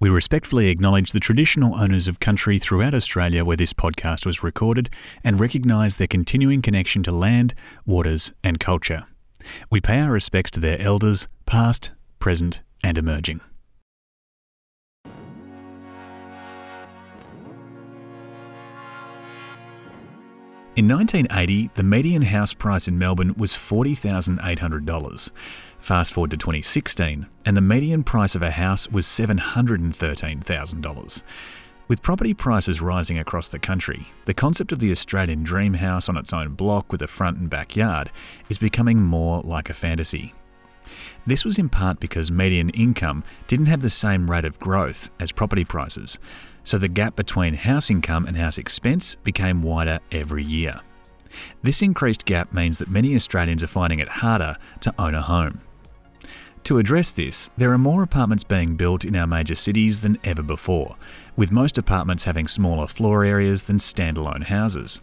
We respectfully acknowledge the traditional owners of country throughout Australia where this podcast was recorded and recognise their continuing connection to land, waters, and culture. We pay our respects to their elders, past, present, and emerging. In 1980, the median house price in Melbourne was $40,800. Fast forward to 2016, and the median price of a house was $713,000. With property prices rising across the country, the concept of the Australian dream house on its own block with a front and backyard is becoming more like a fantasy. This was in part because median income didn't have the same rate of growth as property prices, so the gap between house income and house expense became wider every year. This increased gap means that many Australians are finding it harder to own a home. To address this, there are more apartments being built in our major cities than ever before, with most apartments having smaller floor areas than standalone houses.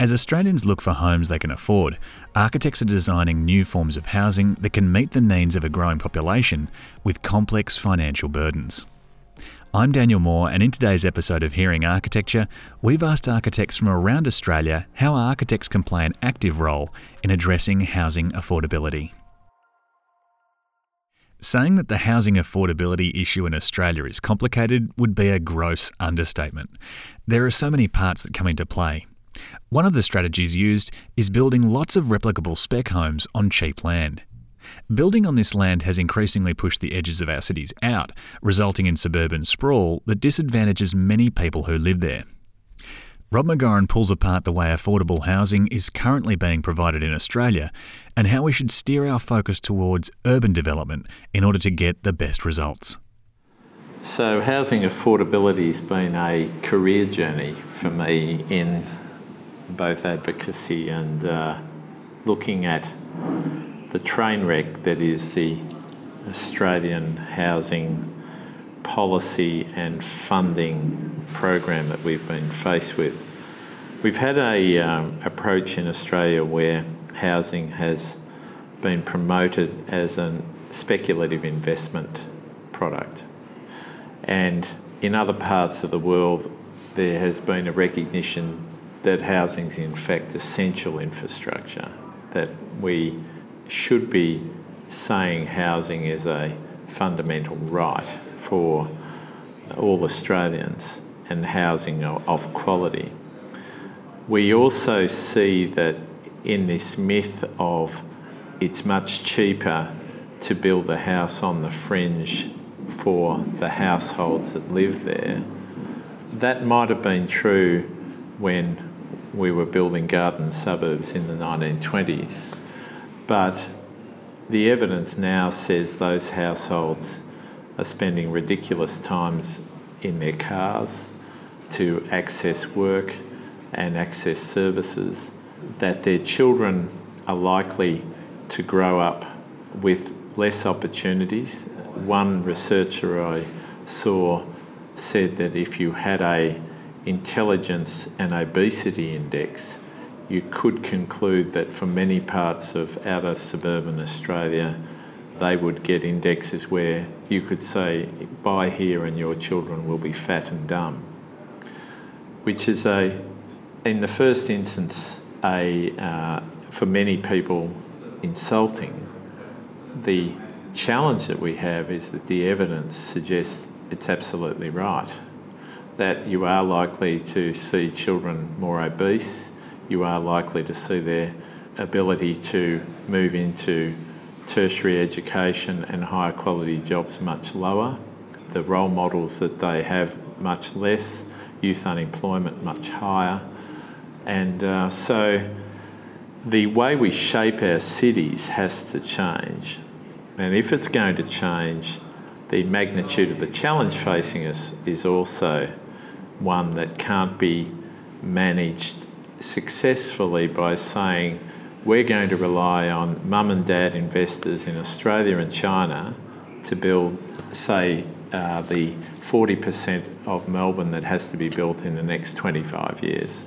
As Australians look for homes they can afford, architects are designing new forms of housing that can meet the needs of a growing population with complex financial burdens. I'm Daniel Moore, and in today's episode of Hearing Architecture, we've asked architects from around Australia how architects can play an active role in addressing housing affordability. Saying that the housing affordability issue in Australia is complicated would be a gross understatement. There are so many parts that come into play. One of the strategies used is building lots of replicable spec homes on cheap land. Building on this land has increasingly pushed the edges of our cities out, resulting in suburban sprawl that disadvantages many people who live there. Rob McGauran pulls apart the way affordable housing is currently being provided in Australia and how we should steer our focus towards urban development in order to get the best results. So, housing affordability has been a career journey for me in both advocacy and uh, looking at the train wreck that is the Australian housing policy and funding program that we've been faced with. We've had a um, approach in Australia where housing has been promoted as a speculative investment product. And in other parts of the world, there has been a recognition that housing is in fact essential infrastructure, that we should be saying housing is a fundamental right for all Australians and housing of quality. We also see that in this myth of it's much cheaper to build a house on the fringe for the households that live there. That might have been true when we were building garden suburbs in the 1920s. But the evidence now says those households are spending ridiculous times in their cars to access work and access services, that their children are likely to grow up with less opportunities. One researcher I saw said that if you had a intelligence and obesity index, you could conclude that for many parts of outer suburban Australia, they would get indexes where you could say, buy here and your children will be fat and dumb. Which is a, in the first instance, a, uh, for many people, insulting. The challenge that we have is that the evidence suggests it's absolutely right. That you are likely to see children more obese, you are likely to see their ability to move into tertiary education and higher quality jobs much lower. The role models that they have much less, youth unemployment much higher. And uh, so the way we shape our cities has to change. And if it's going to change, the magnitude of the challenge facing us is also one that can't be managed successfully by saying we're going to rely on mum and dad investors in Australia and China to build, say, uh, the 40% of Melbourne that has to be built in the next 25 years.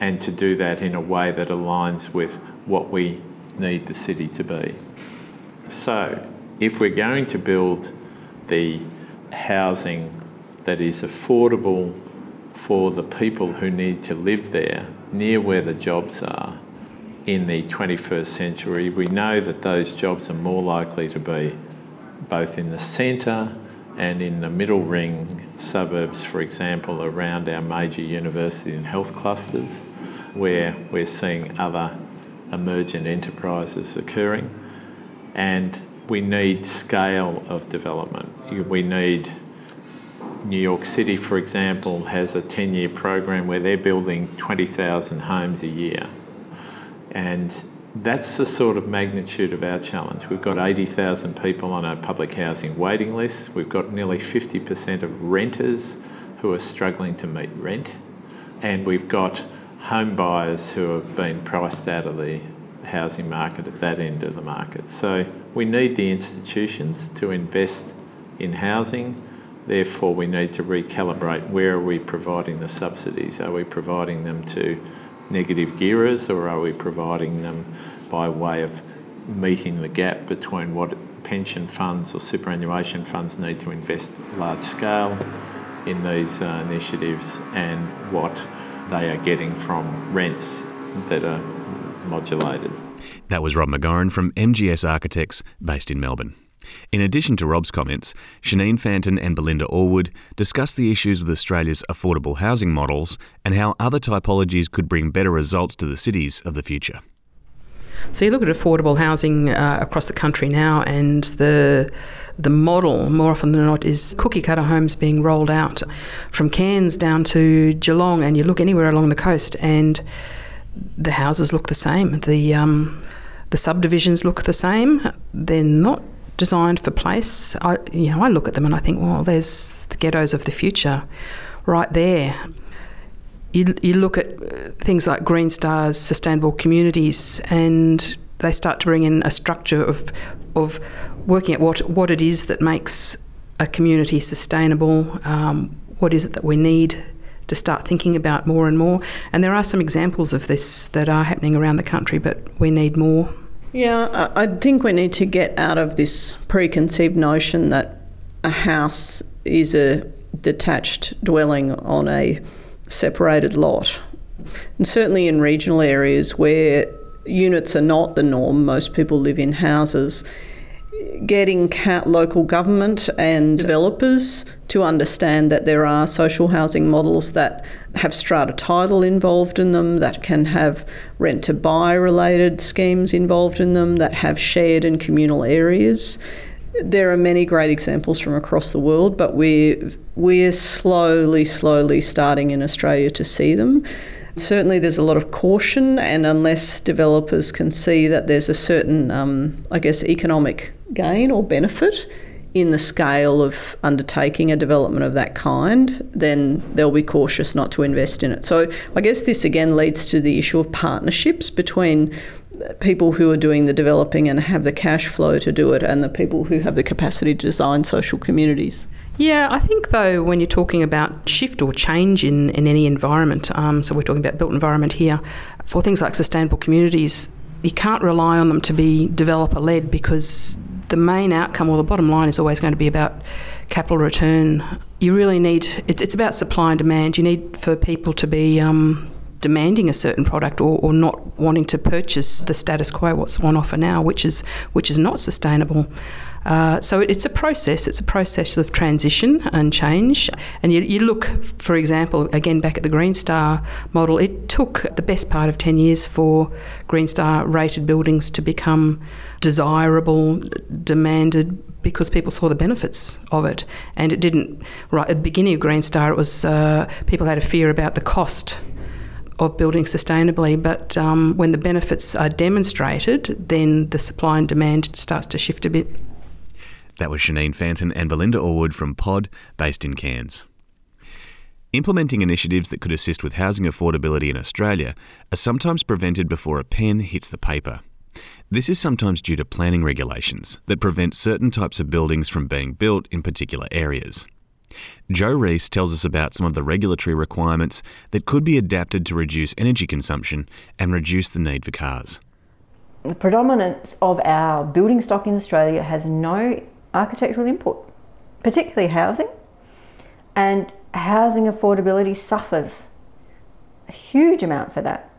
And to do that in a way that aligns with what we need the city to be. So, if we're going to build the housing that is affordable for the people who need to live there near where the jobs are in the 21st century. We know that those jobs are more likely to be both in the centre and in the middle ring suburbs, for example, around our major university and health clusters, where we're seeing other emergent enterprises occurring. And we need scale of development. We need New York City, for example, has a 10 year program where they're building 20,000 homes a year. And that's the sort of magnitude of our challenge. We've got 80,000 people on a public housing waiting list. We've got nearly 50% of renters who are struggling to meet rent. And we've got home buyers who have been priced out of the housing market at that end of the market. So we need the institutions to invest in housing. Therefore, we need to recalibrate where are we providing the subsidies? Are we providing them to negative gearers or are we providing them by way of meeting the gap between what pension funds or superannuation funds need to invest large scale in these uh, initiatives and what they are getting from rents that are modulated. That was Rob McGauran from MGS Architects based in Melbourne. In addition to Rob's comments, Shaneen Fantin and Belinda Allwood discussed the issues with Australia's affordable housing models and how other typologies could bring better results to the cities of the future. So you look at affordable housing uh, across the country now, and the the model more often than not is cookie cutter homes being rolled out from Cairns down to Geelong, and you look anywhere along the coast, and the houses look the same. The um, the subdivisions look the same. They're not designed for place. I, you know, I look at them and I think, well, there's the ghettos of the future, right there. You, you look at uh, things like Green Stars, sustainable communities, and they start to bring in a structure of of working at what what it is that makes a community sustainable. Um, what is it that we need to start thinking about more and more? And there are some examples of this that are happening around the country, but we need more. Yeah, I think we need to get out of this preconceived notion that a house is a detached dwelling on a separated lot. And certainly in regional areas where units are not the norm, most people live in houses, getting local government and developers to understand that there are social housing models that have strata title involved in them, that can have rent to buy related schemes involved in them, that have shared and communal areas. There are many great examples from across the world, but we're, we're slowly, slowly starting in Australia to see them. Certainly, there's a lot of caution, and unless developers can see that there's a certain, um, I guess, economic gain or benefit in the scale of undertaking a development of that kind, then they'll be cautious not to invest in it. So I guess this again leads to the issue of partnerships between people who are doing the developing and have the cash flow to do it and the people who have the capacity to design social communities. Yeah, I think though when you're talking about shift or change in, in any environment, um, so we're talking about built environment here, for things like sustainable communities, you can't rely on them to be developer led because the main outcome or the bottom line is always going to be about capital return. You really need it's, it's about supply and demand. You need for people to be um, demanding a certain product or, or not wanting to purchase the status quo, what's on offer now, which is which is not sustainable. Uh, so it's a process. It's a process of transition and change. And you, you, look, for example, again back at the Green Star model. It took the best part of ten years for Green Star rated buildings to become desirable, demanded because people saw the benefits of it. And it didn't, right at the beginning of Green Star, it was uh, people had a fear about the cost of building sustainably. But um, when the benefits are demonstrated, then the supply and demand starts to shift a bit. That was Shaneen Fantin and Belinda Allwood from POD, based in Cairns. Implementing initiatives that could assist with housing affordability in Australia are sometimes prevented before a pen hits the paper. This is sometimes due to planning regulations that prevent certain types of buildings from being built in particular areas. Joe Rees tells us about some of the regulatory requirements that could be adapted to reduce energy consumption and reduce the need for cars. The predominance of our building stock in Australia has no architectural input. particularly housing, and housing affordability suffers a huge amount for that.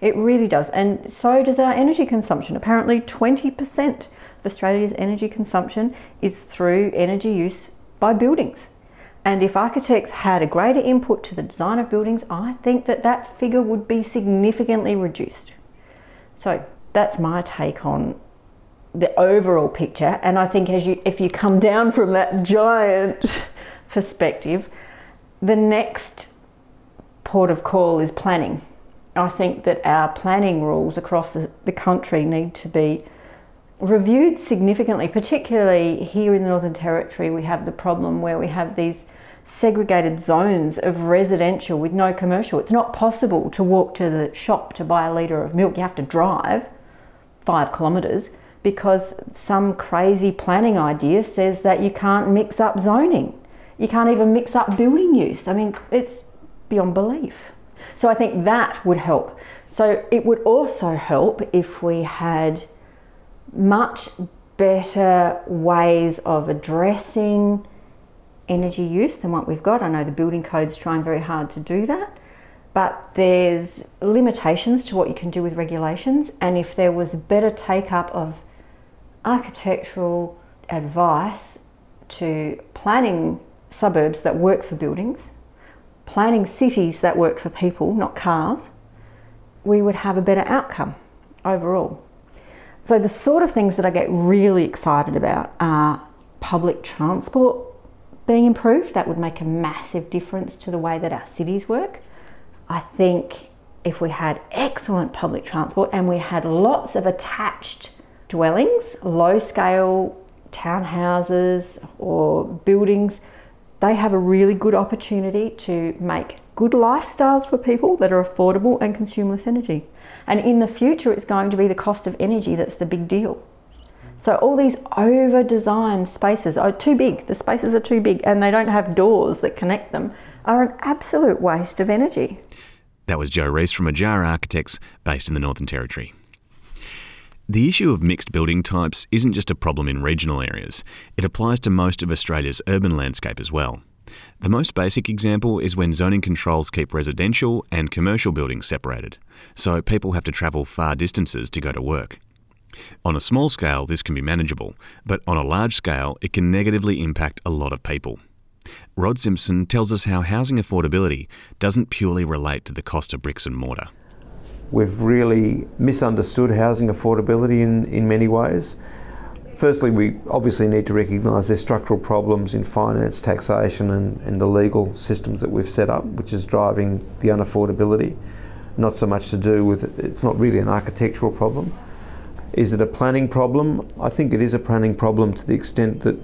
It really does, and so does our energy consumption. Apparently, 20% of Australia's energy consumption is through energy use by buildings. And if architects had a greater input to the design of buildings, I think that that figure would be significantly reduced. So that's my take on the overall picture. And I think as you, if you come down from that giant perspective, the next port of call is planning. I think that our planning rules across the country need to be reviewed significantly, particularly here in the Northern Territory. We have the problem where we have these segregated zones of residential with no commercial. It's not possible to walk to the shop to buy a litre of milk. You have to drive five kilometres because some crazy planning idea says that you can't mix up zoning. You can't even mix up building use. I mean, it's beyond belief. So I think that would help. So it would also help if we had much better ways of addressing energy use than what we've got. I know the building code's trying very hard to do that, but there's limitations to what you can do with regulations. And if there was better take up of architectural advice to planning suburbs that work for buildings, planning cities that work for people, not cars, we would have a better outcome overall. So, the sort of things that I get really excited about are public transport being improved. That would make a massive difference to the way that our cities work. I think if we had excellent public transport and we had lots of attached dwellings, low scale townhouses or buildings, they have a really good opportunity to make good lifestyles for people that are affordable and consume less energy. And in the future, it's going to be the cost of energy that's the big deal. So all these over-designed spaces are too big. The spaces are too big and they don't have doors that connect them are an absolute waste of energy. That was Joe Rees from Ajara Architects based in the Northern Territory. The issue of mixed building types isn't just a problem in regional areas, it applies to most of Australia's urban landscape as well. The most basic example is when zoning controls keep residential and commercial buildings separated, so people have to travel far distances to go to work. On a small scale, this can be manageable, but on a large scale, it can negatively impact a lot of people. Rod Simpson tells us how housing affordability doesn't purely relate to the cost of bricks and mortar. We've really misunderstood housing affordability in, in many ways. Firstly, we obviously need to recognise there's structural problems in finance, taxation, and, and the legal systems that we've set up, which is driving the unaffordability. Not so much to do with it's not really an architectural problem. Is it a planning problem? I think it is a planning problem to the extent that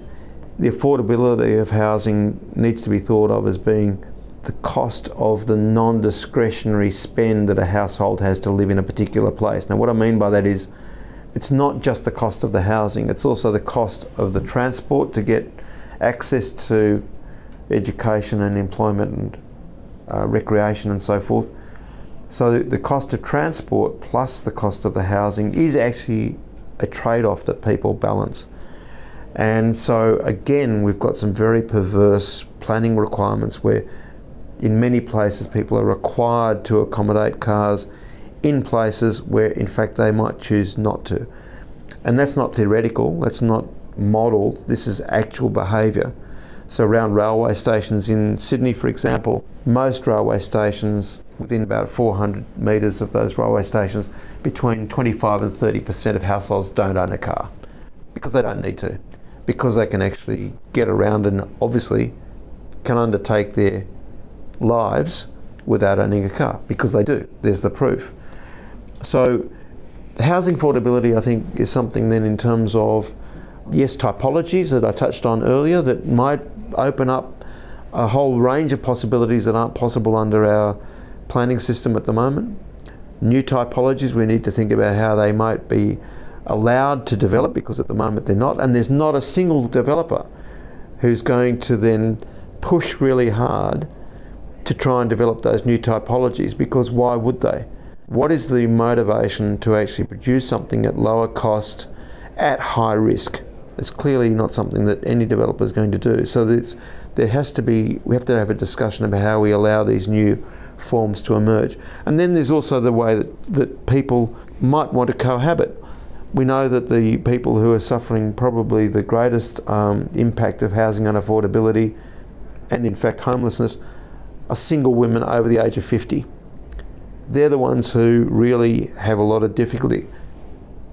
the affordability of housing needs to be thought of as being the cost of the non discretionary spend that a household has to live in a particular place. Now, what I mean by that is it's not just the cost of the housing, it's also the cost of the transport to get access to education and employment and uh, recreation and so forth. So the cost of transport plus the cost of the housing is actually a trade-off that people balance. And so again, we've got some very perverse planning requirements where in many places people are required to accommodate cars in places where in fact they might choose not to. And that's not theoretical, that's not modelled, this is actual behaviour. So around railway stations in Sydney, for example, most railway stations within about 400 metres of those railway stations, between 25 and 30% of households don't own a car because they don't need to, because they can actually get around and obviously can undertake their lives without owning a car because they do. There's the proof. So, housing affordability, I think, is something then in terms of yes, typologies that I touched on earlier that might open up a whole range of possibilities that aren't possible under our planning system at the moment. New typologies, we need to think about how they might be allowed to develop because at the moment they're not, and there's not a single developer who's going to then push really hard to try and develop those new typologies because why would they? What is the motivation to actually produce something at lower cost at high risk? It's clearly not something that any developer is going to do. So there has to be, we have to have a discussion about how we allow these new forms to emerge. And then there's also the way that, that people might want to cohabit. We know that the people who are suffering probably the greatest um, impact of housing unaffordability and, in fact, homelessness are single women over the age of 50. They're the ones who really have a lot of difficulty.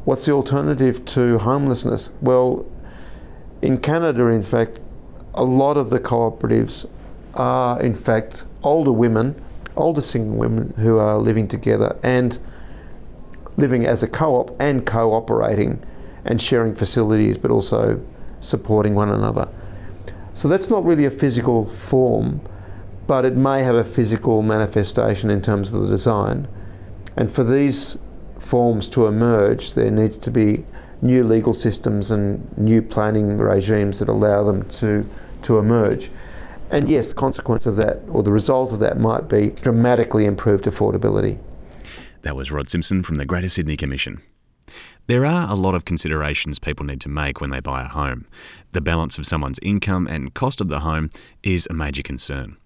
What's the alternative to homelessness? Well, in Canada, in fact, a lot of the cooperatives are, in fact, older women, older single women who are living together and living as a co op and cooperating and sharing facilities, but also supporting one another. So that's not really a physical form, but it may have a physical manifestation in terms of the design. And for these forms to emerge, there needs to be new legal systems and new planning regimes that allow them to, to emerge. And yes, the consequence of that, or the result of that, might be dramatically improved affordability. That was Rod Simpson from the Greater Sydney Commission. There are a lot of considerations people need to make when they buy a home. The balance of someone's income and cost of the home is a major concern.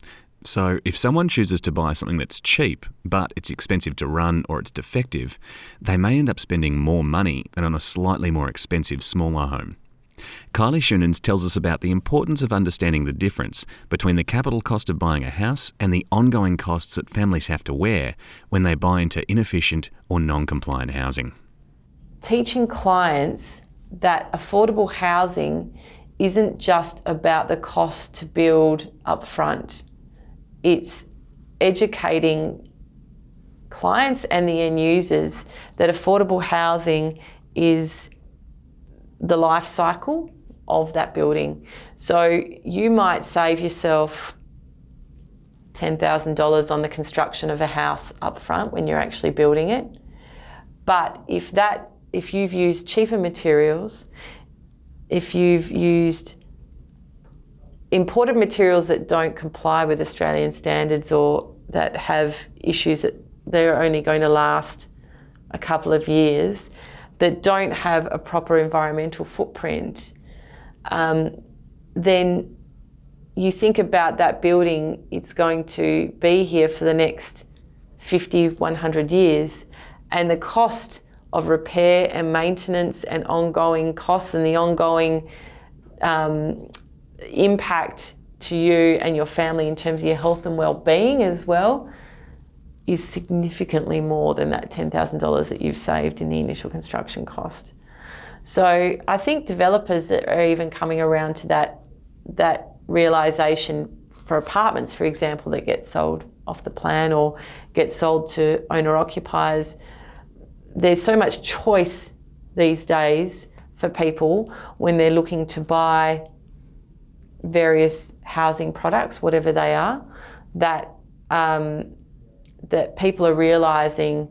So, if someone chooses to buy something that's cheap, but it's expensive to run or it's defective, they may end up spending more money than on a slightly more expensive, smaller home. Kylie Schoenens tells us about the importance of understanding the difference between the capital cost of buying a house and the ongoing costs that families have to wear when they buy into inefficient or non compliant housing. Teaching clients that affordable housing isn't just about the cost to build upfront it's educating clients and the end users that affordable housing is the life cycle of that building. So you might save yourself $10,000 on the construction of a house up front when you're actually building it. But if that if you've used cheaper materials, if you've used imported materials that don't comply with Australian standards or that have issues that they're only going to last a couple of years, that don't have a proper environmental footprint, um, then you think about that building, it's going to be here for the next 50, 100 years, and the cost of repair and maintenance and ongoing costs and the ongoing um, impact to you and your family in terms of your health and well-being as well is significantly more than that $10,000 that you've saved in the initial construction cost. So I think developers are even coming around to that that realization for apartments, for example, that get sold off the plan or get sold to owner occupiers, there's so much choice these days for people when they're looking to buy various housing products, whatever they are, that um, that people are realising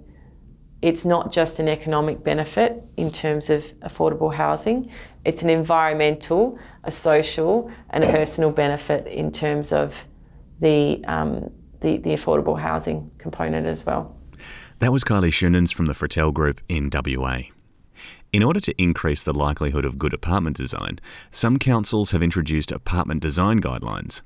it's not just an economic benefit in terms of affordable housing, it's an environmental, a social, and a personal benefit in terms of the, um, the, the affordable housing component as well. That was Kylie Schoenens from the Fratelli Group in WA. In order to increase the likelihood of good apartment design, some councils have introduced apartment design guidelines.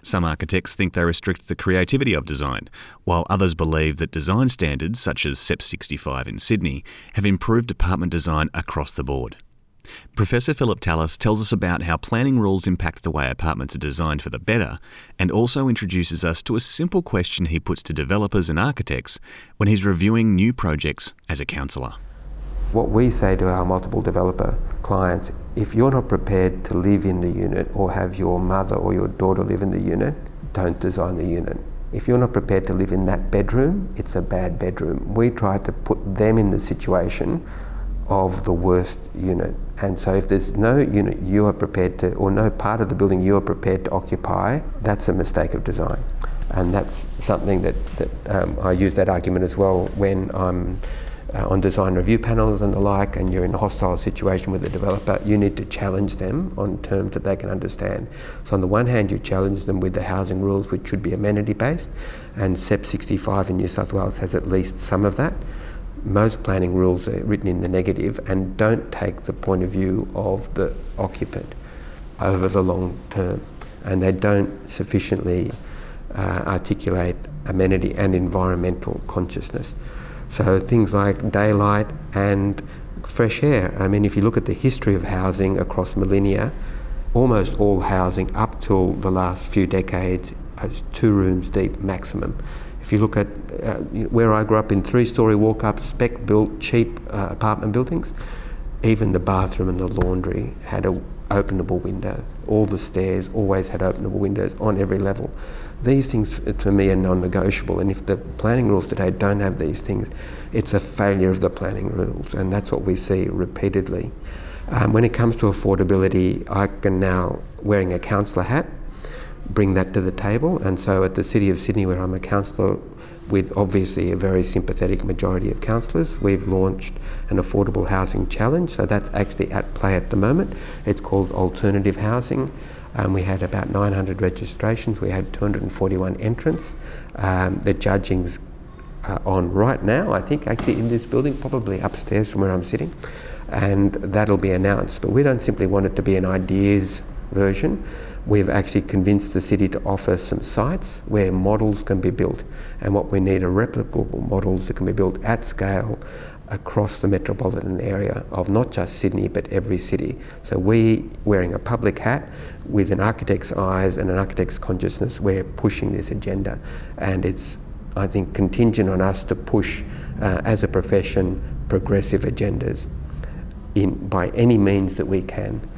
Some architects think they restrict the creativity of design, while others believe that design standards, such as SEPP 65 in Sydney, have improved apartment design across the board. Professor Philip Thalis tells us about how planning rules impact the way apartments are designed for the better, and also introduces us to a simple question he puts to developers and architects when he's reviewing new projects as a councillor. What we say to our multiple developer clients, if you're not prepared to live in the unit or have your mother or your daughter live in the unit, don't design the unit. If you're not prepared to live in that bedroom, it's a bad bedroom. We try to put them in the situation of the worst unit. And so if there's no unit you are prepared to, or no part of the building you are prepared to occupy, that's a mistake of design. And that's something that, that um, I use that argument as well when I'm uh, on design review panels and the like, and you're in a hostile situation with a developer, you need to challenge them on terms that they can understand. So, on the one hand, you challenge them with the housing rules, which should be amenity based, and SEPP 65 in New South Wales has at least some of that. most planning rules are written in the negative and don't take the point of view of the occupant over the long term, and they don't sufficiently uh, articulate amenity and environmental consciousness. So things like daylight and fresh air. I mean, if you look at the history of housing across millennia, almost all housing up till the last few decades is two rooms deep maximum. If you look at uh, where I grew up in three story walk up, spec built, cheap uh, apartment buildings, even the bathroom and the laundry had an openable window. All the stairs always had openable windows on every level. These things, for me, are non negotiable, and if the planning rules today don't have these things, it's a failure of the planning rules, and that's what we see repeatedly. Um, when it comes to affordability, I can now, wearing a councillor hat, bring that to the table, and so at the City of Sydney, where I'm a councillor, with obviously a very sympathetic majority of councillors. We've launched an affordable housing challenge, so that's actually at play at the moment. It's called Alternative Housing. Um, we had about 900 registrations, we had 241 entrants. Um, the judging's uh, on right now, I think, actually in this building, probably upstairs from where I'm sitting, and that'll be announced. But we don't simply want it to be an ideas version. We've actually convinced the city to offer some sites where models can be built, and what we need are replicable models that can be built at scale across the metropolitan area of not just Sydney but every city. So we, wearing a public hat with an architect's eyes and an architect's consciousness, we're pushing this agenda, and it's I think contingent on us to push uh, as a profession progressive agendas in by any means that we can.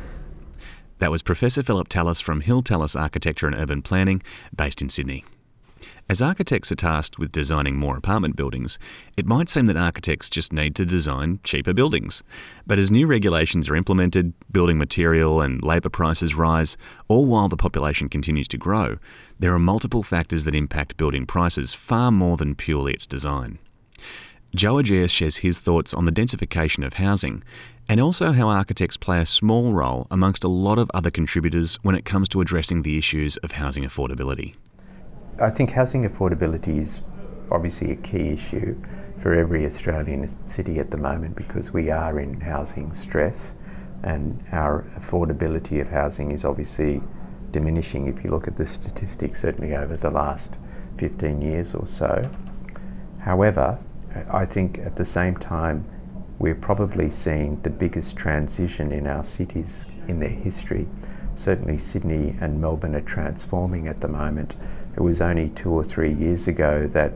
That was Professor Philip Thalis from Hill Thalis Architecture and Urban Planning, based in Sydney. As architects are tasked with designing more apartment buildings, it might seem that architects just need to design cheaper buildings. But as new regulations are implemented, building material and labour prices rise, all while the population continues to grow, there are multiple factors that impact building prices far more than purely its design. Joe Agius shares his thoughts on the densification of housing and also how architects play a small role amongst a lot of other contributors when it comes to addressing the issues of housing affordability. I think housing affordability is obviously a key issue for every Australian city at the moment because we are in housing stress and our affordability of housing is obviously diminishing if you look at the statistics, certainly over the last 15 years or so. However, I think at the same time, we're probably seeing the biggest transition in our cities in their history. Certainly, Sydney and Melbourne are transforming at the moment. It was only two or three years ago that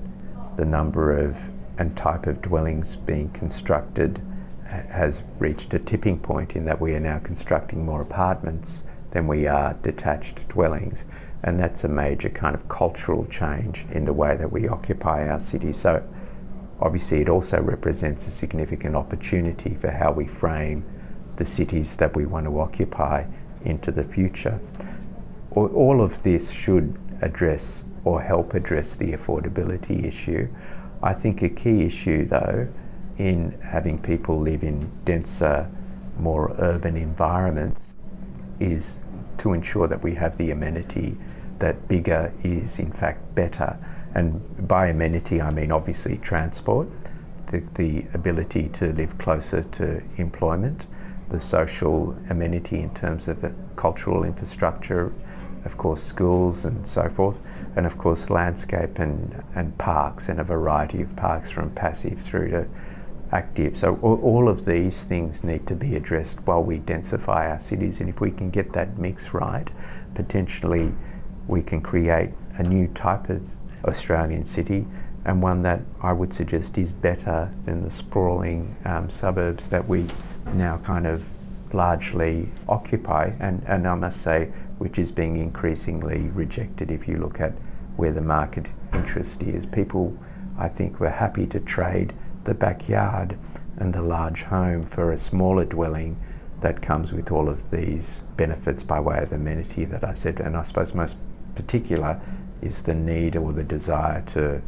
the number of and type of dwellings being constructed has reached a tipping point in that we are now constructing more apartments than we are detached dwellings. And that's a major kind of cultural change in the way that we occupy our cities. So Obviously, it also represents a significant opportunity for how we frame the cities that we want to occupy into the future. All of this should address or help address the affordability issue. I think a key issue, though, in having people live in denser, more urban environments is to ensure that we have the amenity that bigger is, in fact, better. And by amenity, I mean obviously transport, the, the ability to live closer to employment, the social amenity in terms of cultural infrastructure, of course, schools and so forth, and of course, landscape and, and parks, and a variety of parks from passive through to active. So, all, all of these things need to be addressed while we densify our cities, and if we can get that mix right, potentially we can create a new type of Australian city and one that I would suggest is better than the sprawling um, suburbs that we now kind of largely occupy, and, and I must say, which is being increasingly rejected if you look at where the market interest is. People, I think, were happy to trade the backyard and the large home for a smaller dwelling that comes with all of these benefits by way of amenity that I said, and I suppose most particular is the need or the desire to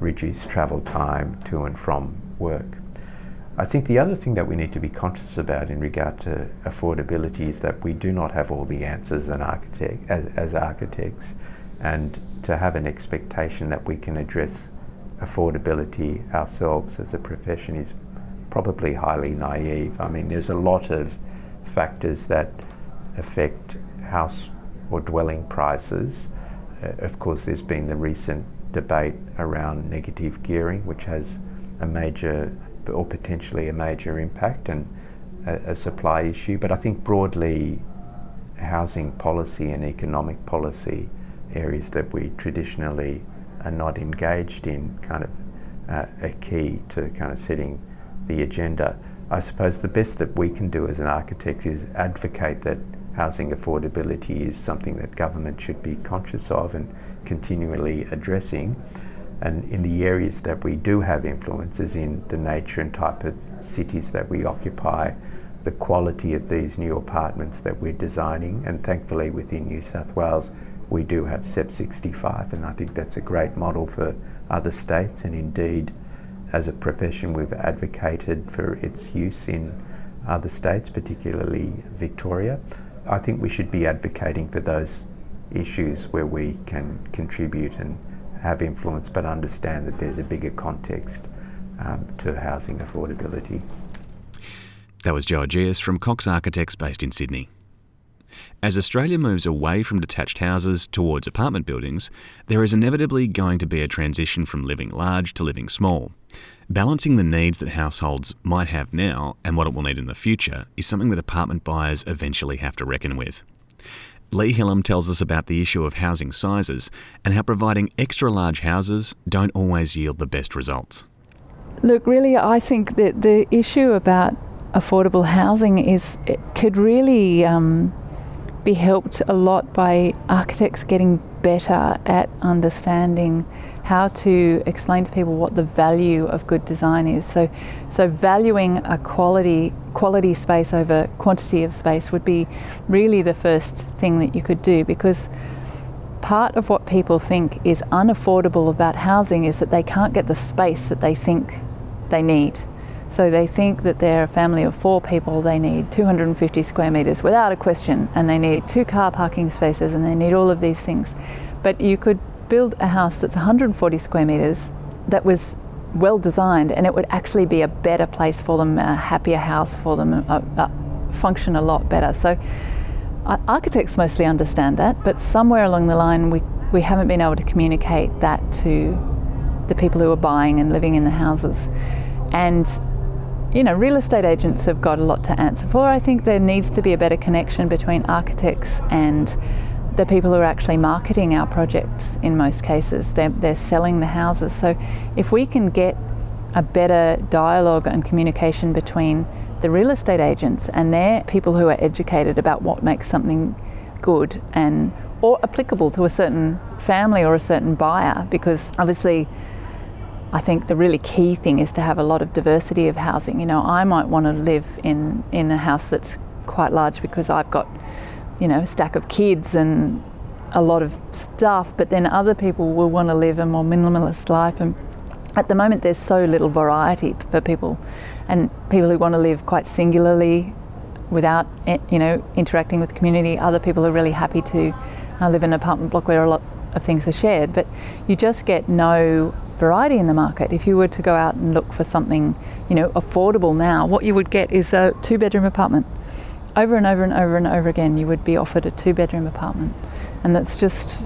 reduce travel time to and from work. I think the other thing that we need to be conscious about in regard to affordability is that we do not have all the answers an architect, as, as architects, and to have an expectation that we can address affordability ourselves as a profession is probably highly naive. I mean, there's a lot of factors that affect house or dwelling prices. Uh, of course, there's been the recent debate around negative gearing, which has a major or potentially a major impact and a, a supply issue. But I think broadly, housing policy and economic policy areas that we traditionally are not engaged in kind of uh, a key to kind of setting the agenda. I suppose the best that we can do as an architect is advocate that housing affordability is something that government should be conscious of and continually addressing. And in the areas that we do have influences in the nature and type of cities that we occupy, the quality of these new apartments that we're designing, and thankfully within New South Wales, we do have SEPP 65, and I think that's a great model for other states. And indeed, as a profession, we've advocated for its use in other states, particularly Victoria. I think we should be advocating for those issues where we can contribute and have influence, but understand that there's a bigger context um, to housing affordability. That was Joe Agius from Cox Architects based in Sydney. As Australia moves away from detached houses towards apartment buildings, there is inevitably going to be a transition from living large to living small. Balancing the needs that households might have now and what it will need in the future is something that apartment buyers eventually have to reckon with. Lee Hillam tells us about the issue of housing sizes and how providing extra large houses don't always yield the best results. Look, really, I think that the issue about affordable housing is it could really um, be helped a lot by architects getting better at understanding how to explain to people what the value of good design is. So, so valuing a quality quality space over quantity of space would be really the first thing that you could do because part of what people think is unaffordable about housing is that they can't get the space that they think they need. So they think that they're a family of four people, they need 250 square metres without a question, and they need two car parking spaces, and they need all of these things. But you could build a house that's 140 square metres that was well designed, and it would actually be a better place for them, a happier house for them, a, a function a lot better. So architects mostly understand that, but somewhere along the line we, we haven't been able to communicate that to the people who are buying and living in the houses. And you know, real estate agents have got a lot to answer for. I think there needs to be a better connection between architects and the people who are actually marketing our projects in most cases. They're, they're selling the houses. So if we can get a better dialogue and communication between the real estate agents and their people who are educated about what makes something good and or applicable to a certain family or a certain buyer because obviously I think the really key thing is to have a lot of diversity of housing. You know, I might want to live in, in a house that's quite large because I've got, you know, a stack of kids and a lot of stuff, but then other people will want to live a more minimalist life. And at the moment, there's so little variety for people, and people who want to live quite singularly without, eh, you know, interacting with community. Other people are really happy to uh, live in an apartment block where a lot of things are shared, but you just get no variety in the market. If you were to go out and look for something, you know, affordable now, what you would get is a two bedroom apartment. Over and over and over and over again, you would be offered a two bedroom apartment. And that's just,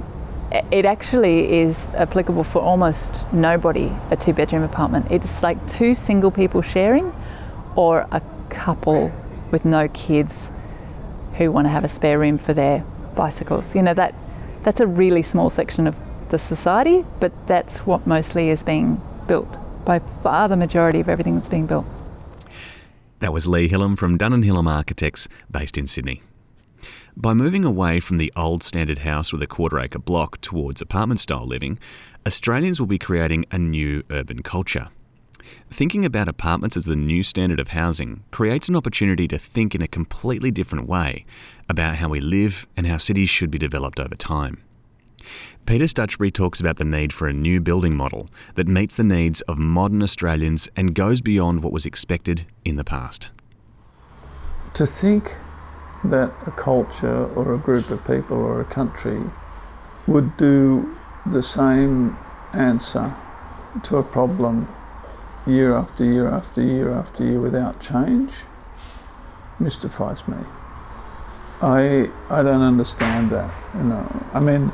it actually is applicable for almost nobody, a two bedroom apartment. It's like two single people sharing or a couple with no kids who want to have a spare room for their bicycles. You know, that's, that's a really small section of the society, but that's what mostly is being built by far the majority of everything that's being built. That was Lee Hillam from Dunn Hillam Architects, based in Sydney. By moving away from the old standard house with a quarter acre block towards apartment style living, Australians will be creating a new urban culture. Thinking about apartments as the new standard of housing creates an opportunity to think in a completely different way about how we live and how cities should be developed over time. Peter Stutchbury talks about the need for a new building model that meets the needs of modern Australians and goes beyond what was expected in the past. To think that a culture or a group of people or a country would do the same answer to a problem year after year after year after year without change mystifies me. I I don't understand that. You know, I mean,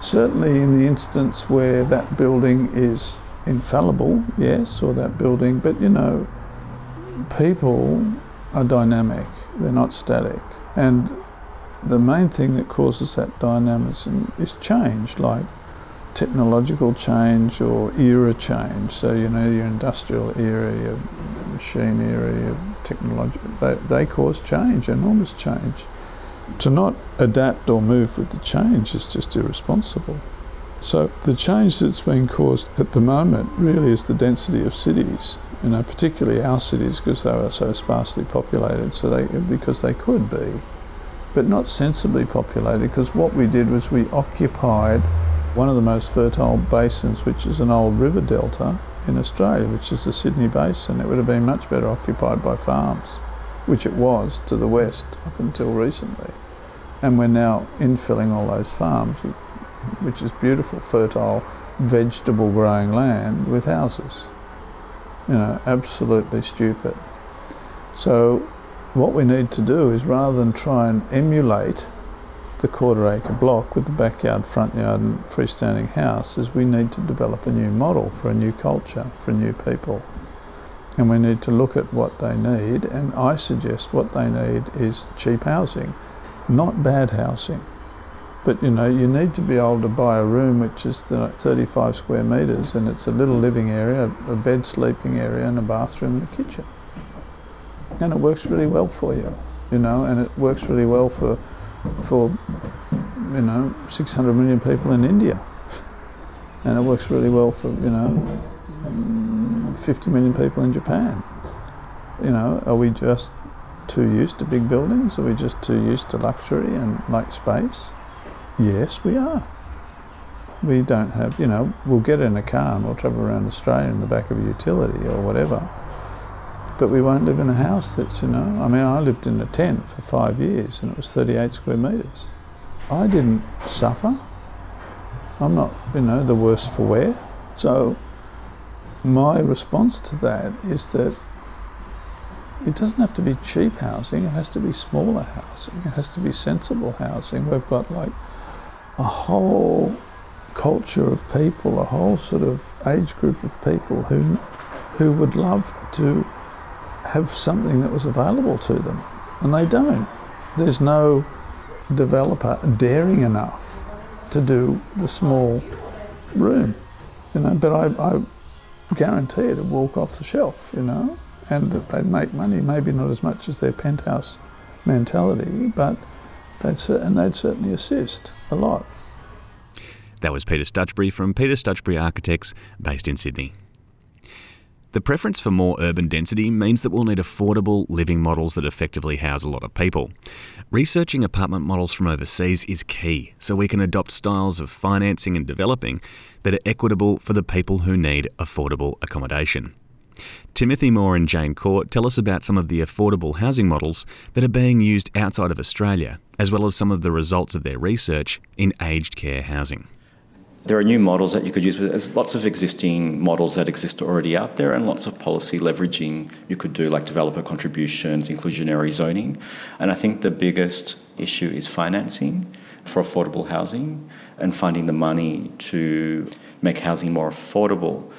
certainly in the instance where that building is infallible, yes, or that building, but you know, people are dynamic. They're not static, and the main thing that causes that dynamism is change, like technological change or era change. So you know, your industrial era, your machine era, your technological, they, they cause change, enormous change. To not adapt or move with the change is just irresponsible. So the change that's being caused at the moment really is the density of cities. You know, particularly our cities because they were so sparsely populated. So they because they could be, but not sensibly populated. Because what we did was we occupied one of the most fertile basins, which is an old river delta in Australia, which is the Sydney Basin. It would have been much better occupied by farms, which it was to the west up until recently. And we're now infilling all those farms, which is beautiful, fertile, vegetable growing land with houses. You know, absolutely stupid. So, what we need to do is rather than try and emulate the quarter acre block with the backyard, front yard, and freestanding house is we need to develop a new model for a new culture, for new people. And we need to look at what they need, and I suggest what they need is cheap housing, not bad housing. But you know, you need to be able to buy a room which is 35 square metres and it's a little living area, a bed sleeping area, and a bathroom and a kitchen. And it works really well for you, you know, and it works really well for for you know 600 million people in India, and it works really well for you know 50 million people in Japan. You know, are we just too used to big buildings? Are we just too used to luxury and like space? Yes, we are. We don't have, you know, we'll get in a car and we'll travel around Australia in the back of a utility or whatever but we won't live in a house that's, you know, I mean, I lived in a tent for five years and it was 38 square metres. I didn't suffer. I'm not, you know, the worse for wear. So my response to that is that it doesn't have to be cheap housing, it has to be smaller housing, it has to be sensible housing. We've got like a whole culture of people, a whole sort of age group of people who who would love to have something that was available to them, and they don't. There's no developer daring enough to do the small room, you know. But I, I guarantee it'd walk off the shelf, you know, and that they'd make money. Maybe not as much as their penthouse mentality, but they'd and they'd certainly assist a lot. That was Peter Stutchbury from Peter Stutchbury Architects, based in Sydney. The preference for more urban density means that we'll need affordable living models that effectively house a lot of people. Researching apartment models from overseas is key so we can adopt styles of financing and developing that are equitable for the people who need affordable accommodation. Timothy Moore and Jane Court tell us about some of the affordable housing models that are being used outside of Australia, as well as some of the results of their research in aged care housing. There are new models that you could use, but there's lots of existing models that exist already out there and lots of policy leveraging you could do, like developer contributions, inclusionary zoning. And I think the biggest issue is financing for affordable housing and finding the money to make housing more affordable.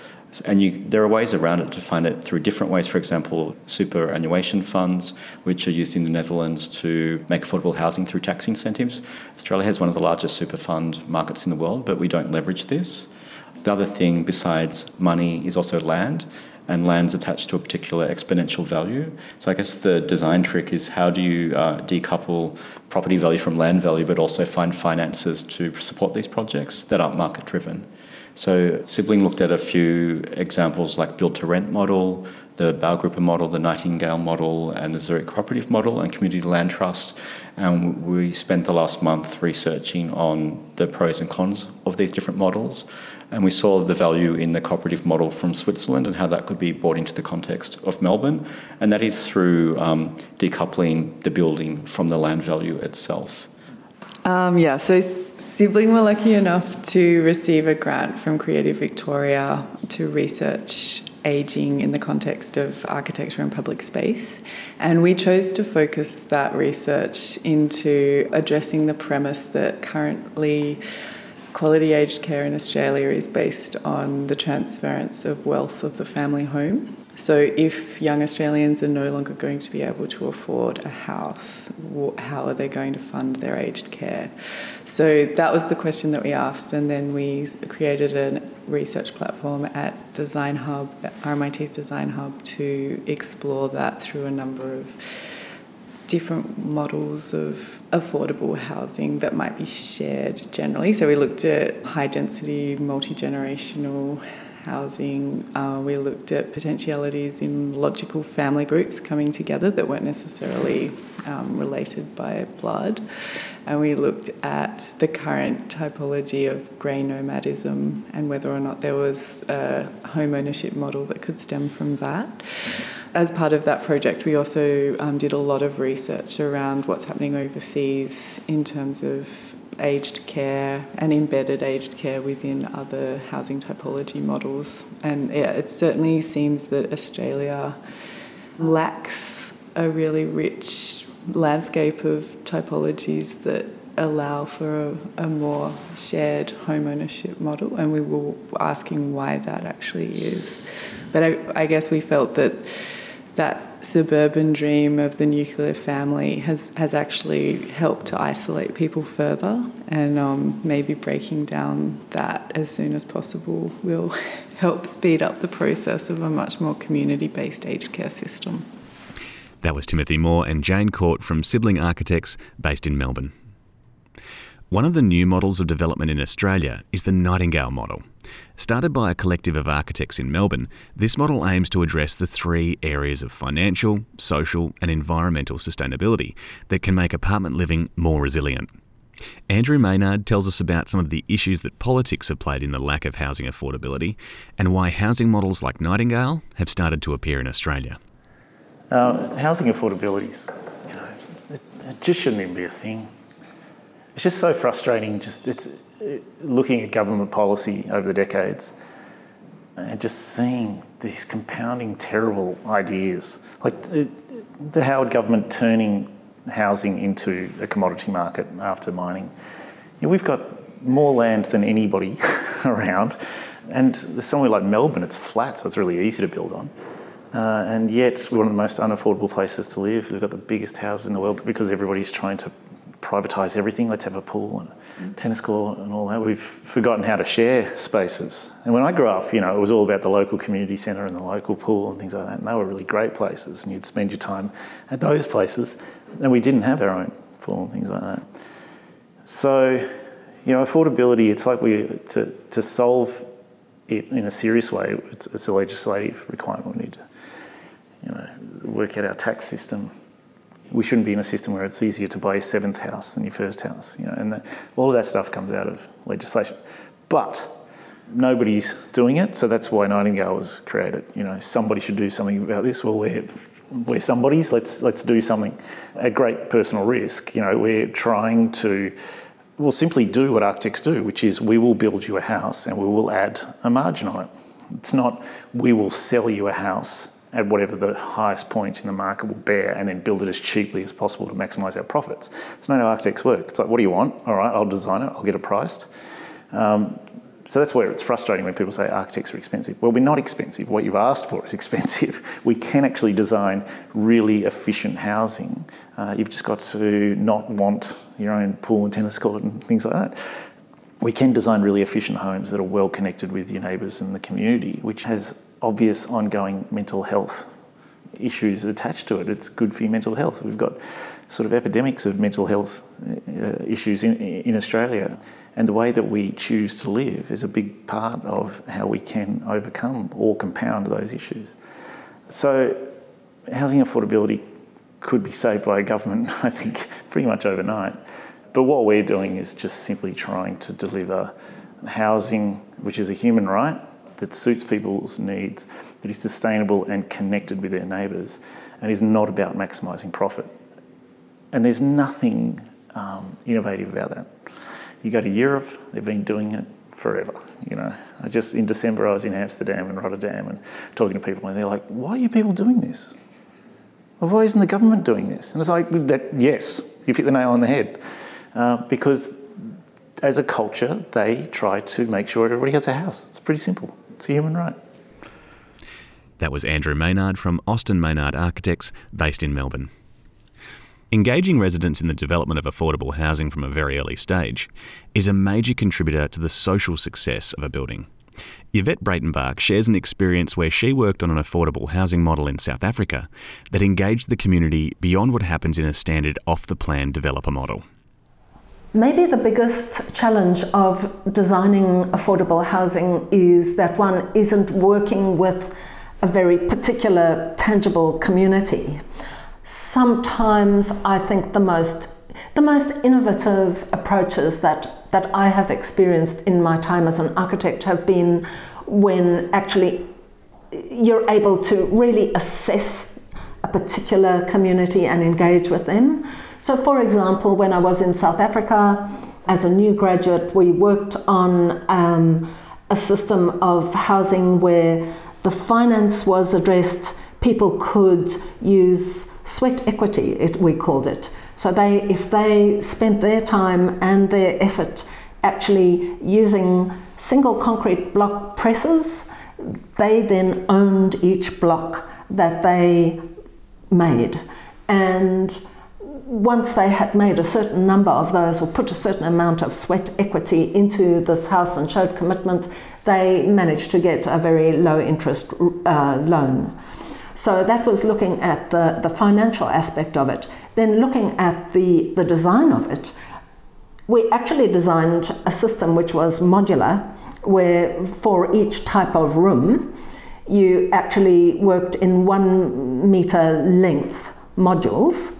And you, there are ways around it to find it through different ways. For example, superannuation funds, which are used in the Netherlands to make affordable housing through tax incentives. Australia has one of the largest super fund markets in the world, but we don't leverage this. The other thing besides money is also land, and land's attached to a particular exponential value. So I guess the design trick is how do you uh, decouple property value from land value, but also find finances to support these projects that aren't market driven. So Sibling looked at a few examples like build to rent model, the Baugruppe model, the Nightingale model, and the Zurich cooperative model, and community land trusts. And we spent the last month researching on the pros and cons of these different models. And we saw the value in the cooperative model from Switzerland and how that could be brought into the context of Melbourne. And that is through um, decoupling the building from the land value itself. Um, yeah, so Sibling were lucky enough to receive a grant from Creative Victoria to research ageing in the context of architecture and public space. And we chose to focus that research into addressing the premise that currently quality aged care in Australia is based on the transference of wealth of the family home. So, if young Australians are no longer going to be able to afford a house, how are they going to fund their aged care? So, that was the question that we asked, and then we created a research platform at Design Hub, RMIT's Design Hub, to explore that through a number of different models of affordable housing that might be shared generally. So, we looked at high density, multi generational housing. Uh, we looked at potentialities in logical family groups coming together that weren't necessarily um, related by blood. And we looked at the current typology of grey nomadism and whether or not there was a home ownership model that could stem from that. As part of that project, we also um, did a lot of research around what's happening overseas in terms of aged care and embedded aged care within other housing typology models. And yeah, it certainly seems that Australia lacks a really rich landscape of typologies that allow for a, a, more shared home ownership model, and we were asking why that actually is. But I, I guess we felt that that suburban dream of the nuclear family has, has actually helped to isolate people further, and um, maybe breaking down that as soon as possible will help speed up the process of a much more community based aged care system. That was Timothy Moore and Jane Court from Sibling Architects based in Melbourne. One of the new models of development in Australia is the Nightingale model. Started by a collective of architects in Melbourne, this model aims to address the three areas of financial, social, and environmental sustainability that can make apartment living more resilient. Andrew Maynard tells us about some of the issues that politics have played in the lack of housing affordability and why housing models like Nightingale have started to appear in Australia. Uh, housing affordability, you know, it, it just shouldn't even be a thing it's just so frustrating. Just it's looking at government policy over the decades and just seeing these compounding terrible ideas, like the Howard government turning housing into a commodity market after mining. You know, we've got more land than anybody around, and somewhere like Melbourne, it's flat, so it's really easy to build on. Uh, and yet, we're one of the most unaffordable places to live. We've got the biggest houses in the world because everybody's trying to privatise everything. Let's have a pool and a tennis court and all that. We've forgotten how to share spaces. And when I grew up, you know, it was all about the local community centre and the local pool and things like that. And they were really great places. And you'd spend your time at those places. And we didn't have our own pool and things like that. So, you know, affordability, it's like we, to, to solve it in a serious way, it's, it's a legislative requirement. We need to, you know, work out our tax system we shouldn't be in a system where it's easier to buy your seventh house than your first house. You know, and the, all of that stuff comes out of legislation. But nobody's doing it, so that's why Nightingale was created. You know, somebody should do something about this. Well, we're we're somebody's. Let's let's do something at great personal risk. You know, we're trying to. We'll simply do what architects do, which is we will build you a house and we will add a margin on it. It's not we will sell you a house at whatever the highest point in the market will bear and then build it as cheaply as possible to maximise our profits. It's not how architects work. It's like, what do you want? All right, I'll design it, I'll get it priced. Um, so that's where it's frustrating when people say architects are expensive. Well, we're not expensive. What you've asked for is expensive. We can actually design really efficient housing. Uh, you've just got to not want your own pool and tennis court and things like that. We can design really efficient homes that are well connected with your neighbours and the community, which has obvious ongoing mental health issues attached to it. It's good for your mental health. We've got sort of epidemics of mental health uh, issues in, in Australia. And the way that we choose to live is a big part of how we can overcome or compound those issues. So, housing affordability could be saved by a government, I think, pretty much overnight. But what we're doing is just simply trying to deliver housing, which is a human right, that suits people's needs, that is sustainable and connected with their neighbours, and is not about maximising profit. And there's nothing um, innovative about that. You go to Europe, they've been doing it forever. You know, I just in December I was in Amsterdam and Rotterdam and talking to people, and they're like, "Why are you people doing this? Well, why isn't the government doing this?" And it's like, "That yes, you've hit the nail on the head," uh, because as a culture, they try to make sure everybody has a house. It's pretty simple. It's a human right. That was Andrew Maynard from Austin Maynard Architects, based in Melbourne. Engaging residents in the development of affordable housing from a very early stage is a major contributor to the social success of a building. Yvette Breytenbach shares an experience where she worked on an affordable housing model in South Africa that engaged the community beyond what happens in a standard off the plan developer model. Maybe the biggest challenge of designing affordable housing is that one isn't working with a very particular, tangible community sometimes I think the most the most innovative approaches that that I have experienced in my time as an architect have been when actually you're able to really assess a particular community and engage with them. So, for example, when I was in South Africa as a new graduate, we worked on um, a system of housing where the finance was addressed, people could use sweat equity, it, we called it. So they, if they spent their time and their effort actually using single concrete block presses, they then owned each block that they made. And once they had made a certain number of those or put a certain amount of sweat equity into this house and showed commitment, they managed to get a very low interest uh, loan. So that was looking at the, the financial aspect of it. Then looking at the, the design of it, we actually designed a system which was modular, where for each type of room, you actually worked in one meter length modules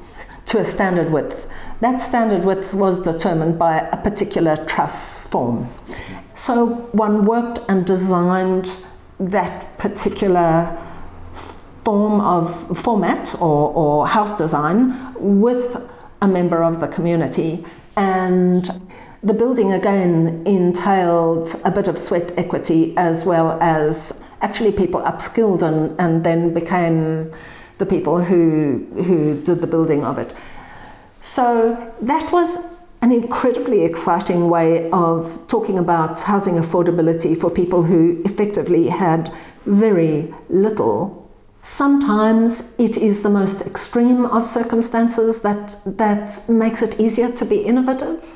to a standard width. That standard width was determined by a particular truss form. So one worked and designed that particular form of format or, or house design with a member of the community and the building again entailed a bit of sweat equity as well as actually people upskilled and, and then became the people who, who did the building of it. So that was an incredibly exciting way of talking about housing affordability for people who effectively had very little Sometimes it is the most extreme of circumstances that, that makes it easier to be innovative.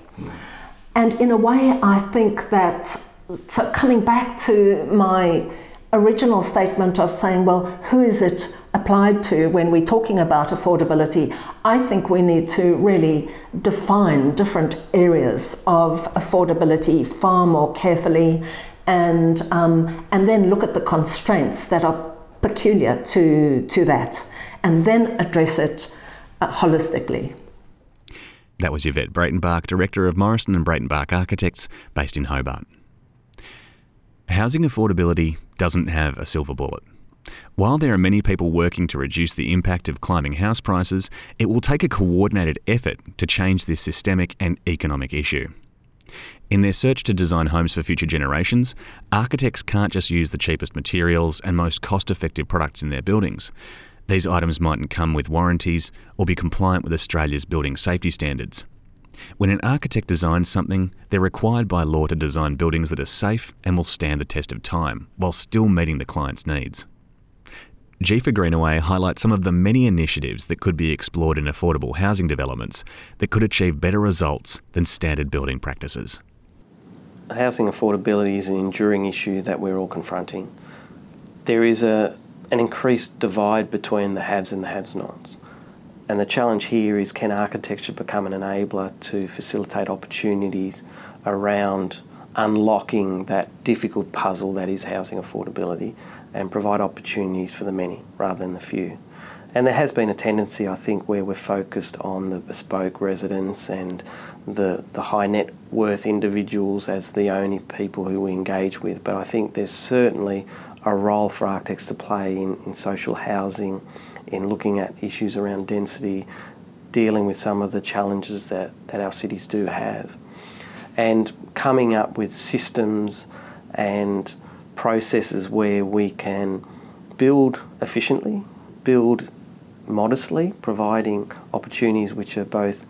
And in a way, I think that, so coming back to my original statement of saying, well, who is it applied to when we're talking about affordability? I think we need to really define different areas of affordability far more carefully and, um, and then look at the constraints that are peculiar to, to that and then address it uh, holistically. That was Yvette Breytenbach, Director of Morrison and Breytenbach Architects, based in Hobart. Housing affordability doesn't have a silver bullet. While there are many people working to reduce the impact of climbing house prices, it will take a coordinated effort to change this systemic and economic issue. In their search to design homes for future generations, architects can't just use the cheapest materials and most cost effective products in their buildings. These items mightn't come with warranties or be compliant with Australia's building safety standards. When an architect designs something, they're required by law to design buildings that are safe and will stand the test of time, while still meeting the client's needs. Jefa Greenaway highlights some of the many initiatives that could be explored in affordable housing developments that could achieve better results than standard building practices. Housing affordability is an enduring issue that we're all confronting. There is a, an increased divide between the haves and the haves nots. And the challenge here is can architecture become an enabler to facilitate opportunities around unlocking that difficult puzzle that is housing affordability and provide opportunities for the many rather than the few. And there has been a tendency, I think, where we're focused on the bespoke residents and the, the high net worth individuals as the only people who we engage with. But I think there's certainly a role for architects to play in, in social housing, in looking at issues around density, dealing with some of the challenges that, that our cities do have. and coming up with systems and processes where we can build efficiently, build modestly, providing opportunities which are both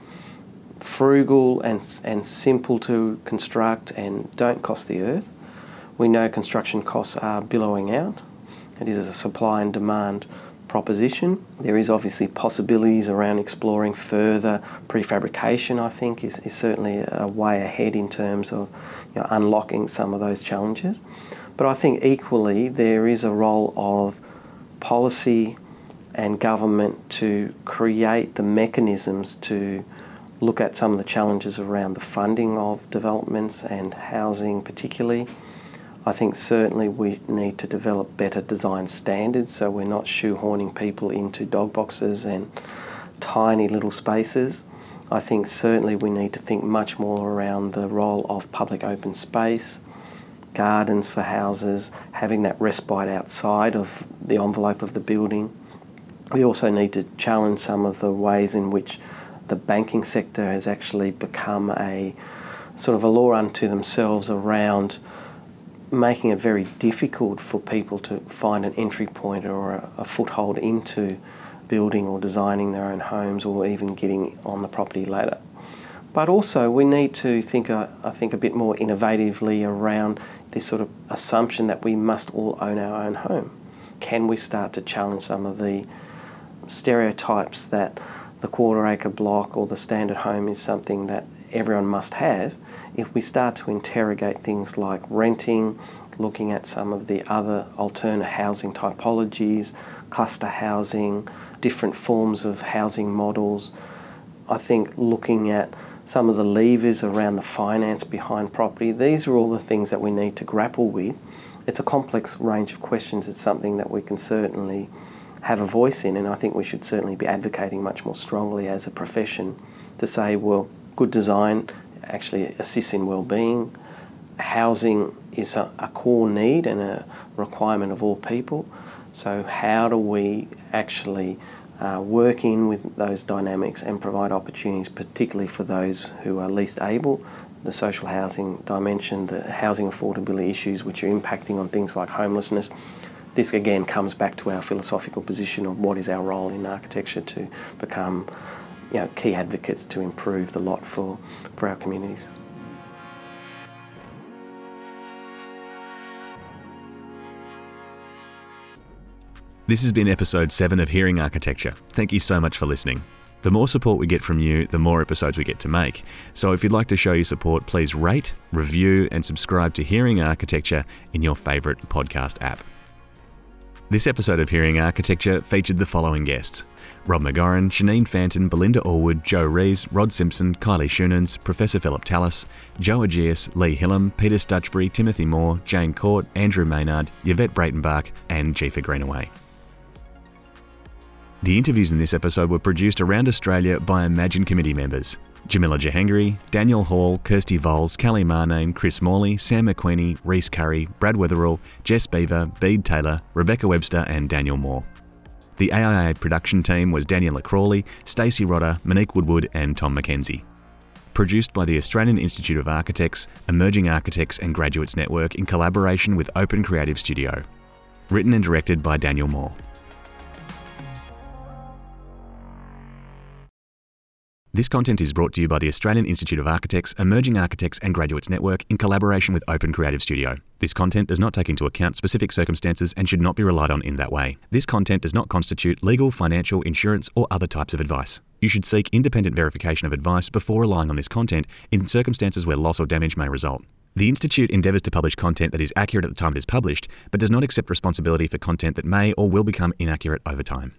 frugal and, and simple to construct and don't cost the earth. We know construction costs are billowing out. It is a supply and demand proposition. There is obviously possibilities around exploring further prefabrication, I think, is, is certainly a way ahead in terms of you know, unlocking some of those challenges. But I think equally there is a role of policy and government to create the mechanisms to look at some of the challenges around the funding of developments and housing, particularly. I think certainly we need to develop better design standards so we're not shoehorning people into dog boxes and tiny little spaces. I think certainly we need to think much more around the role of public open space, gardens for houses, having that respite outside of the envelope of the building. We also need to challenge some of the ways in which the banking sector has actually become a sort of a law unto themselves around making it very difficult for people to find an entry point or a, a, foothold into building or designing their own homes or even getting on the property ladder. But also, we need to think, uh, I think, a bit more innovatively around this sort of assumption that we must all own our own home. Can we start to challenge some of the stereotypes that the quarter acre block or the standard home is something that everyone must have, if we start to interrogate things like renting, looking at some of the other alternate housing typologies, cluster housing, different forms of housing models, I think looking at some of the levers around the finance behind property, these are all the things that we need to grapple with. It's a complex range of questions. It's something that we can certainly have a voice in, and I think we should certainly be advocating much more strongly as a profession to say, well, good design actually assists in well-being. Housing is a, a core need and a requirement of all people. So how do we actually uh, work in with those dynamics and provide opportunities, particularly for those who are least able, the social housing dimension, the housing affordability issues which are impacting on things like homelessness, this again comes back to our philosophical position of what is our role in architecture to become you know, key advocates to improve the lot for, for our communities. This has been episode 7 of Hearing Architecture. Thank you so much for listening. The more support we get from you, the more episodes we get to make. So if you'd like to show your support, please rate, review, and subscribe to Hearing Architecture in your favourite podcast app. This episode of Hearing Architecture featured the following guests Rob McGauran, Shaneen Fantin, Belinda Allwood, Joe Rees, Rod Simpson, Kylie Schoonens, Professor Philip Thalis, Joe Agius, Lee Hillam, Peter Stutchbury, Timothy Moore, Jane Court, Andrew Maynard, Yvette Breytenbach, and Jefa Greenaway. The interviews in this episode were produced around Australia by EmAGN Committee members. Jamila Jahangiri, Daniel Hall, Kirsty Voles, Kelly Marnane, Chris Morley, Sam McQueenie, Reese Curry, Brad Wetherall, Jess Beaver, Bede Taylor, Rebecca Webster, and Daniel Moore. The AIA production team was Daniela Crawley, Stacey Rodder, Monique Woodward, and Tom McKenzie. Produced by the Australian Institute of Architects, Emerging Architects and Graduates Network in collaboration with Open Creative Studio. Written and directed by Daniel Moore. This content is brought to you by the Australian Institute of Architects, Emerging Architects and Graduates Network in collaboration with Open Creative Studio. This content does not take into account specific circumstances and should not be relied on in that way. This content does not constitute legal, financial, insurance, or other types of advice. You should seek independent verification of advice before relying on this content in circumstances where loss or damage may result. The Institute endeavours to publish content that is accurate at the time it is published, but does not accept responsibility for content that may or will become inaccurate over time.